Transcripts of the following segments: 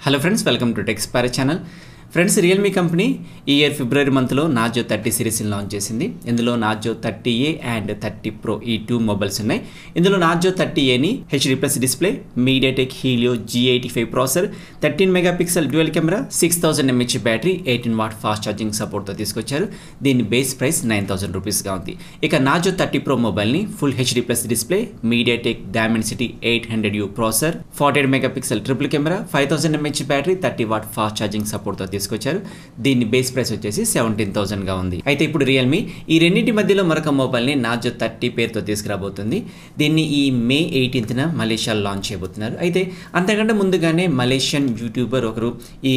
Hello friends welcome to టెక్స్పారే channel friends Realme company ఈ year ఫిబ్రవరి మంత్లో నాజో థర్టీ సిరీస్ని లాంచ్ చేసింది. ఇందులో Narzo thirty A and thirty pro ఈ టూ మొబైల్స్ ఉన్నాయి. ఇందులో నాజో థర్టీ ఏని HD plus display MediaTek Helio G eighty five processor thirteen megapixel dual camera six thousand mAh battery eighteen watt fast charging సపోర్ట్తో తీసుకొచ్చారు. దీని base price nine thousand రూపీస్గా ఉంది. ఇక నాజో థర్టీ ప్రో మొబైల్ని full HD plus display MediaTek Dimensity eight hundred U processor forty eight megapixel triple camera five thousand mAh battery thirty watt fast charging సపోర్ట్తో తీసుకొచ్చారు. దీని బేస్ ప్రైస్ వచ్చేసి seventeen థౌసండ్గా ఉంది. అయితే ఇప్పుడు రియల్మీ ఈ రెండింటి మధ్యలో మరొక మొబైల్ని నాజో థర్టీ పేరుతో తీసుకురాబోతుంది. దీన్ని ఈ మే ఎయిటీన్త్న మలేషియాలో లాంచ్ చేయబోతున్నారు. అయితే అంతకంటే ముందుగానే మలేషియన్ యూట్యూబర్ ఒకరు ఈ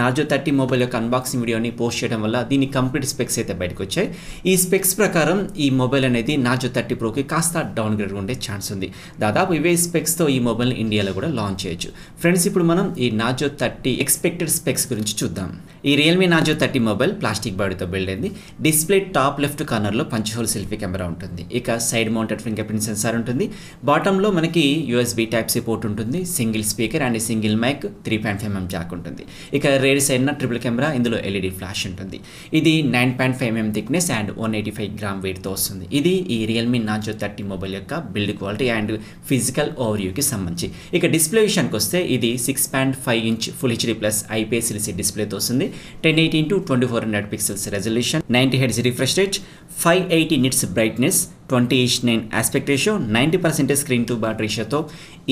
నాజో థర్టీ మొబైల్ యొక్క అన్బాక్సింగ్ వీడియోని పోస్ట్ చేయడం వల్ల దీని కంప్లీట్ స్పెక్స్ అయితే బయటకు వచ్చాయి. ఈ స్పెక్స్ ప్రకారం ఈ మొబైల్ అనేది నాజో థర్టీ ప్రోకి కాస్త డౌన్ గ్రేడ్ ఉండే ఛాన్స్ ఉంది. దాదాపు ఇవే స్పెక్స్తో ఈ మొబైల్ ఇండియాలో కూడా లాంచ్ చేయొచ్చు. ఫ్రెండ్స్ ఇప్పుడు మనం ఈ నాజో థర్టీ ఎక్స్పెక్టెడ్ స్పెక్స్ గురించి చూద్దాం. ఈ Realme Narzo thirty mobile plastic బాడీతో build అయింది. డిస్ప్లే టాప్ లెఫ్ట్ కార్నర్లో పంచహోల్ సెల్ఫీ కెమెరా ఉంటుంది. ఇక side mounted finger print sensor ఉంటుంది బాటంలో మనకి యూఎస్బి టైప్ సి పోర్ట్ ఉంటుంది. Single speaker and single mic three point five mm jack ఉంటుంది. ఇక రేడ్ సైడ్న ట్రిపుల్ కెమెరా ఇందులో ఎల్ఈడి ఫ్లాష్ ఉంటుంది. ఇది nine point five mm thickness and one eighty five gram వెయిట్తో వస్తుంది. ఇది ఈ రియల్మీ నాజో థర్టీ మొబైల్ యొక్క బిల్డ్ క్వాలిటీ అండ్ ఫిజికల్ ఓవర్వ్యూకి సంబంధించి. ఇక డిస్ప్లే విషయానికి వస్తే ఇది six point five inch full HD plus IPS LC డిస్ప్లేతో వస్తుంది. Ten eighty into twenty four hundred pixels resolution ninety hertz refresh rate five eighty nits brightness twenty each nine aspect ratio ninety percentage screen to body రేషియోతో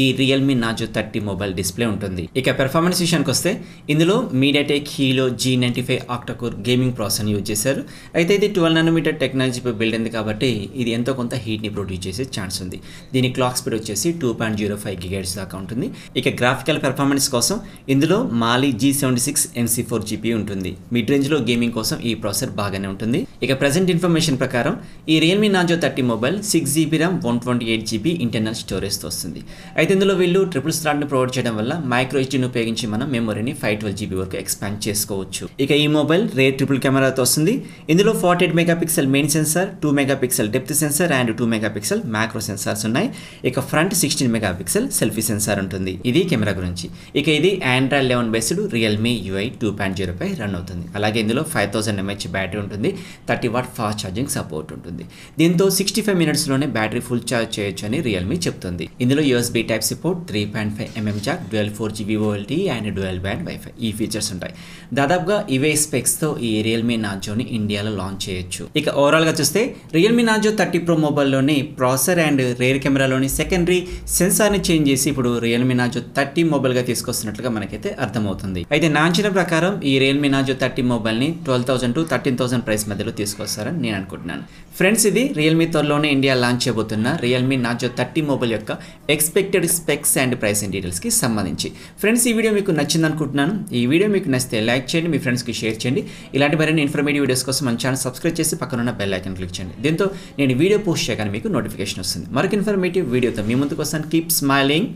ఈ Realme Narzo thirty mobile display ఉంటుంది. ఇక performance విషయానికి వస్తే ఇందులో MediaTek Helio G ninety five octa core gaming ప్రాసెస్ని use చేశారు. అయితే ఇది ట్వెల్వ్ నానోమీటర్ టెక్నాలజీపై బిల్డ్ అయింది కాబట్టి ఇది ఎంతో కొంత హీట్ని ప్రొడ్యూస్ చేసే ఛాన్స్ ఉంది. దీని క్లాక్ స్పీడ్ వచ్చేసి two point zero five gigahertz దాకా ఉంటుంది. ఇక గ్రాఫికల్ పెర్ఫార్మెన్స్ కోసం ఇందులో Mali G seventy six MC four GP ఉంటుంది. మిడ్ రేంజ్లో గేమింగ్ కోసం ఈ ప్రాసెసర్ బాగానే ఉంటుంది. ఇక ప్రజెంట్ ఇన్ఫర్మేషన్ ప్రకారం ఈ Realme Narzo thirty mobile six GB RAM one twenty eight GB internal స్టోరేజ్తో వస్తుంది. అయితే ఇందులో వీళ్ళు ట్రిపుల్ స్లాట్ని ప్రొవైడ్ చేయడం వల్ల మైక్రో హెచ్డీని ఉపయోగించి మనం మెమొరీని ఫైవ్ ట్వెల్వ్ జీబీ వరకు ఎక్స్పాండ్ చేసుకోవచ్చు. ఇక ఈ మొబైల్ రే ట్రిపుల్ కెమెరాతో వస్తుంది. ఇందులో forty eight mega pixel main sensor two mega pixel depth sensor and two mega pixel macro sensors ఉన్నాయి. ఇక front sixteen mega pixel selfie sensor ఉంటుంది. ఇది కెమెరా గురించి. ఇక ఇది Android eleven based Realme UI two point zero పై run అవుతుంది. అలాగే ఇందులో ఫైవ్ థౌసండ్ ఎంహెచ్ బ్యాటరీ ఉంటుంది. Thirty watt fast charging support ఉంటుంది. దీంతో సిక్స్టీ ఫైవ్ మినిట్స్లోనే బ్యాటరీ ఫుల్ ఛార్జ్ చేయొచ్చు అని రియల్మీ చెప్తుంది. ఇందులో USB type support three point five mm jack dual four G VoLTE and dual band wifi ఈ features ఉంటాయి. దాదాపుగా ఇవే స్పెక్స్తో ఈ రియల్మీ నాజోని ఇండియాలో లాంచ్ చేయొచ్చు. ఇక ఓవరాల్గా చూస్తే రియల్మీ నాజో థర్టీ ప్రో మొబైల్లోని ప్రాసెసర్ అండ్ రేర్ కెమెరాలోని సెకండరీ సెన్సార్ని చేంజ్ చేసి ఇప్పుడు రియల్మీ నాజో థర్టీ మొబైల్గా తీసుకొస్తున్నట్లుగా మనకైతే అర్థమవుతుంది. అయితే నా అంచనా ప్రకారం ఈ రియల్మీ నాజో థర్టీ మొబైల్ని twelve thousand to thirteen thousand price మధ్యలో తీసుకొస్తారని నేను అనుకుంటున్నాను. ఫ్రెండ్స్ ఇది రియల్మీతో త్వరలోనే ఇండియా లాంచ్ చేయబోతున్న రియల్మీ నాజో థర్టీ మొబైల్ యొక్క ఎక్స్పెక్టెడ్ స్పెక్స్ అండ్ ప్రైసింగ్ డీటెయిల్స్కి సంబంధించి. ఫ్రెండ్స్ ఈ వీడియో మీకు నచ్చింది అనుకుంటున్నాను ఈ వీడియో మీకు నచ్చితే లైక్ చేయండి మీ ఫ్రెండ్స్కి షేర్ చేయండి. ఇలాంటి మరిన్ని ఇన్ఫర్మేటివ్ వీడియోస్ కోసం మన ఛానల్ సబ్స్క్రైబ్ చేసి పక్కన బెల్ ఐకన్ క్లిక్ చేయండి. దీంతో నేను వీడియో పోస్ట్ చేయగానే మీకు నోటిఫికేషన్ వస్తుంది. మరొక ఇన్ఫర్మేటివ్ వీడియోతో మీ ముందుకు వస్తాను. కీప్ స్మైలింగ్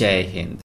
జై హింద్